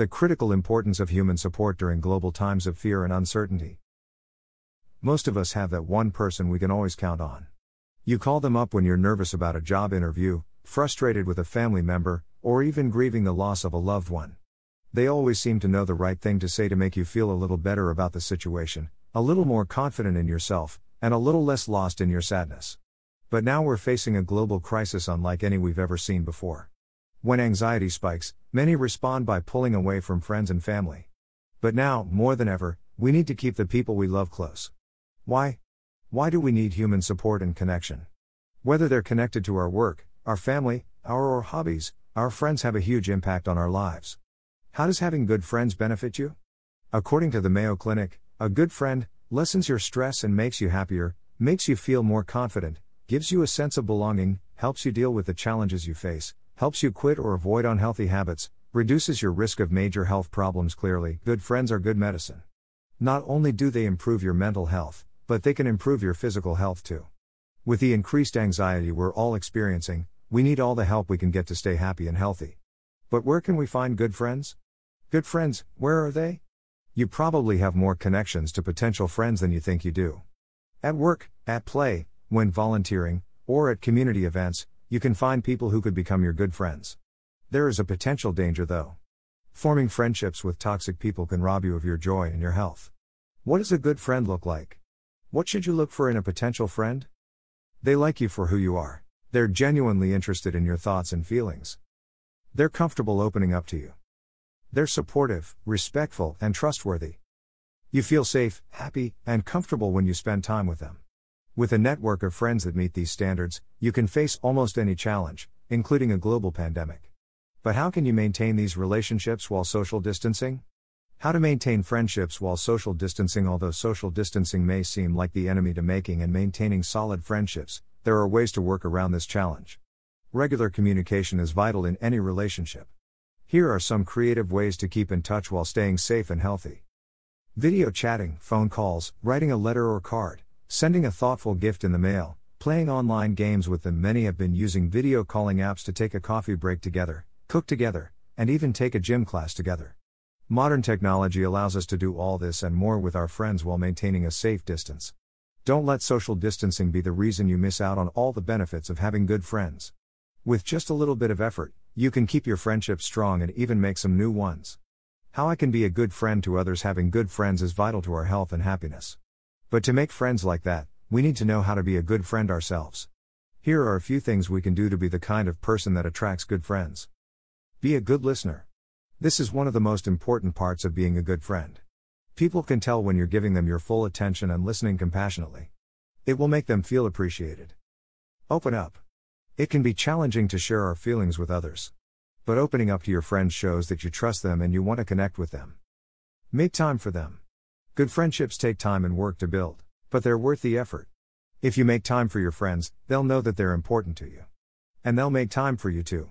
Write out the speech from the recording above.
The critical importance of human support during global times of fear and uncertainty. Most of us have that one person we can always count on. You call them up when you're nervous about a job interview, frustrated with a family member, or even grieving the loss of a loved one. They always seem to know the right thing to say to make you feel a little better about the situation, a little more confident in yourself, and a little less lost in your sadness. But now we're facing a global crisis unlike any we've ever seen before. When anxiety spikes, many respond by pulling away from friends and family. But now, more than ever, we need to keep the people we love close. Why? Why do we need human support and connection? Whether they're connected to our work, our family, our or hobbies, our friends have a huge impact on our lives. How does having good friends benefit you? According to the Mayo Clinic, a good friend lessens your stress and makes you happier, makes you feel more confident, gives you a sense of belonging, helps you deal with the challenges you face, helps you quit or avoid unhealthy habits, reduces your risk of major health problems clearly. Good friends are good medicine. Not only do they improve your mental health, but they can improve your physical health too. With the increased anxiety we're all experiencing, we need all the help we can get to stay happy and healthy. But where can we find good friends? Good friends, where are they? You probably have more connections to potential friends than you think you do. At work, at play, when volunteering, or at community events, you can find people who could become your good friends. There is a potential danger though. Forming friendships with toxic people can rob you of your joy and your health. What does a good friend look like? What should you look for in a potential friend? They like you for who you are. They're genuinely interested in your thoughts and feelings. They're comfortable opening up to you. They're supportive, respectful, and trustworthy. You feel safe, happy, and comfortable when you spend time with them. With a network of friends that meet these standards, you can face almost any challenge, including a global pandemic. But how can you maintain these relationships while social distancing? How to maintain friendships while social distancing. Although social distancing may seem like the enemy to making and maintaining solid friendships, there are ways to work around this challenge. Regular communication is vital in any relationship. Here are some creative ways to keep in touch while staying safe and healthy. Video chatting, phone calls, writing a letter or card, sending a thoughtful gift in the mail, playing online games with them. Many have been using video calling apps to take a coffee break together, cook together, and even take a gym class together. Modern technology allows us to do all this and more with our friends while maintaining a safe distance. Don't let social distancing be the reason you miss out on all the benefits of having good friends. With just a little bit of effort, you can keep your friendships strong and even make some new ones. How I can be a good friend to others Having good friends is vital to our health and happiness. But to make friends like that, we need to know how to be a good friend ourselves. Here are a few things we can do to be the kind of person that attracts good friends. Be a good listener. This is one of the most important parts of being a good friend. People can tell when you're giving them your full attention and listening compassionately. It will make them feel appreciated. Open up. It can be challenging to share our feelings with others. But opening up to your friends shows that you trust them and you want to connect with them. Make time for them. Good friendships take time and work to build, but they're worth the effort. If you make time for your friends, they'll know that they're important to you. And they'll make time for you too.